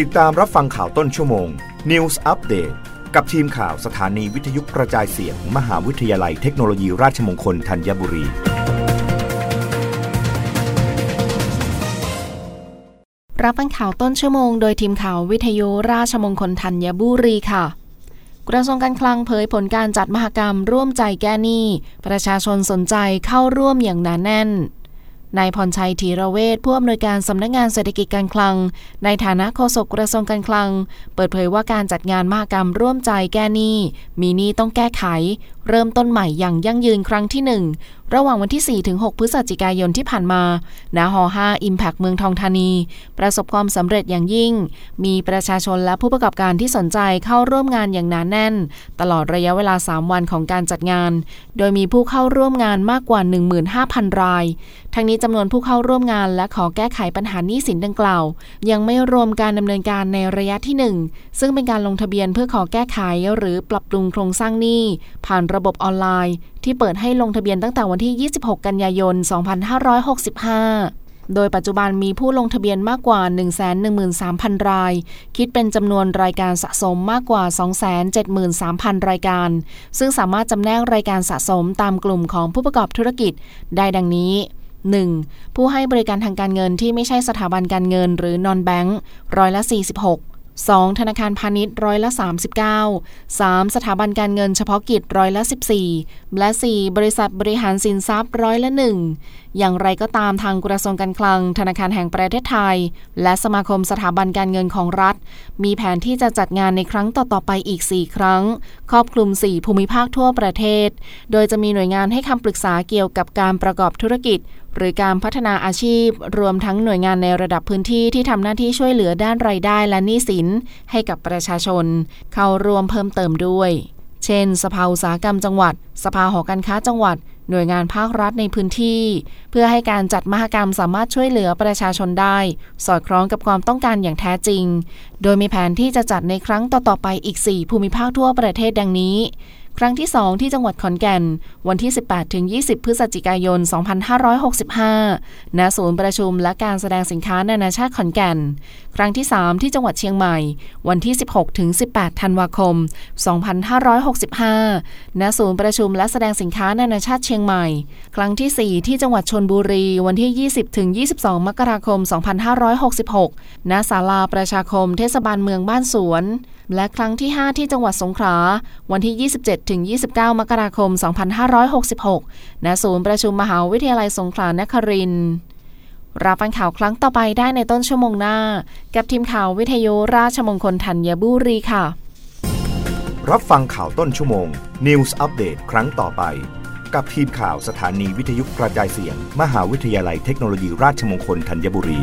ติดตามรับฟังข่าวต้นชั่วโมง News Update กับทีมข่าวสถานีวิทยุกระจายเสียงมมหาวิทยาลัยเทคโนโลยีราชมงคลธัญบุรี รับฟังข่าวต้นชั่วโมงโดยทีมข่าววิทยุราชมงคลธัญบุรีค่ะกระทรวงการคลังเผยผลการจัดมหกรรมร่วมใจแก้หนี้ ประชาชนสนใจเข้าร่วมอย่างหนาแน่น นายพรชัยธีระเวชผู้อำนวยการสำนักงงานเศรษฐกิจการคลัง ในฐานะโฆษกกระทรวงการคลัง เปิดเผยว่าการจัดงานมหกรรมร่วมใจแก้หนี้มีหนี้ต้องแก้ไข เริ่มต้นใหม่อย่างยั่งยืนครั้งที่ 1 ระหว่างวันที่ 4-6 พฤศจิกายนที่ผ่านมาณหอ5 Impact เมืองทองธานี ประสบความสำเร็จอย่างยิ่ง มีประชาชนและผู้ประกอบการที่สนใจเข้าร่วมงานอย่างหนาแน่น ตลอดระยะเวลา 3 วันของการจัดงาน โดยมีผู้เข้าร่วมงานมากกว่า 15,000 ราย ทั้งนี้จำนวนผู้เข้าร่วมงานและขอแก้ไขปัญหานี้สินดังกล่าว ยังไม่รวมการดำเนินการในระยะที่ 1 ซึ่งเป็นการลงทะเบียนเพื่อขอแก้ไขหรือปรับปรุงโครงสร้างหนี้ผ่านระบบออนไลน์ ที่เปิดให้ลงทะเบียนตั้งแต่วันที่ 26 กันยายน 2565 โดยปัจจุบันมีผู้ลงทะเบียนมากกว่า 113,000 ราย คิดเป็นจำนวนรายการสะสมมากกว่า 273,000 รายการ ซึ่งสามารถจำแนกรายการสะสมตามกลุ่มของผู้ประกอบธุรกิจได้ดังนี้ 1. ผู้ให้บริการทางการเงินที่ไม่ใช่สถาบันการเงินหรือนอนแบงก์ร้อยละ 46 2. ธนาคารพาณิชย์ร้อยละ 39 3. สถาบันการเงินเฉพาะกิจร้อยละ 14 และ 4. บริษัทบริหารสินทรัพย์ร้อยละ 1 อย่างไรก็ตามทางกระทรวงการคลัง ธนาคารแห่งประเทศไทย และสมาคมสถาบันการเงินของรัฐ มีแผนที่จะจัดงานในครั้งต่อ ๆ ไปอีก 4 ครั้ง ครอบคลุม 4 ภูมิภาคทั่วประเทศ โดยจะมีหน่วยงานให้คำปรึกษาเกี่ยวกับการประกอบธุรกิจ หรือการพัฒนาอาชีพ รวมทั้งหน่วยงานในระดับพื้นที่ที่ทำหน้าที่ช่วยเหลือด้านรายได้และหนี้สินให้กับประชาชน เข้าร่วมเพิ่มเติมด้วย เช่น สภาอุตสาหกรรมจังหวัด สภาหอการค้าจังหวัด หน่วยงานภาครัฐในพื้นที่ เพื่อให้การจัดมหกรรมสามารถช่วยเหลือประชาชนได้ สอดคล้องกับความต้องการอย่างแท้จริง โดยมีแผนที่จะจัดในครั้งต่อๆไปอีก 4 ภูมิภาคทั่วประเทศดังนี้ ครั้งที่ 2 ที่จังหวัดขอนแก่น วันที่ 18ถึง20 พฤศจิกายน 2565 ณ ศูนย์ประชุมและการแสดงสินค้านานาชาติขอนแก่น ครั้งที่ 3 ที่จังหวัดเชียงใหม่ วันที่ 16ถึง18 ธันวาคม 2565 ณ ศูนย์ประชุมและแสดงสินค้านานาชาติเชียงใหม่ ครั้งที่ 4 ที่จังหวัดชนบุรี วันที่ 20ถึง22 มกราคม 2566 ณ ศาลาประชาคมเทศบาลเมืองบ้านสวนและครั้งที่ 5 ที่จังหวัดสงขลาวันที่ 27-29 มกราคม 2566 ณ ศูนย์ประชุมมหาวิทยาลัยสงขลานครินทร์รับฟังข่าวครั้งต่อไปได้ในต้นชั่วโมงหน้า กับทีมข่าววิทยุราชมงคลธัญบุรีค่ะ รับฟังข่าวต้นชั่วโมง News อัปเดตครั้งต่อไป กับทีมข่าวสถานีวิทยุกระจายเสียง มหาวิทยาลัยเทคโนโลยีราชมงคลธัญบุรี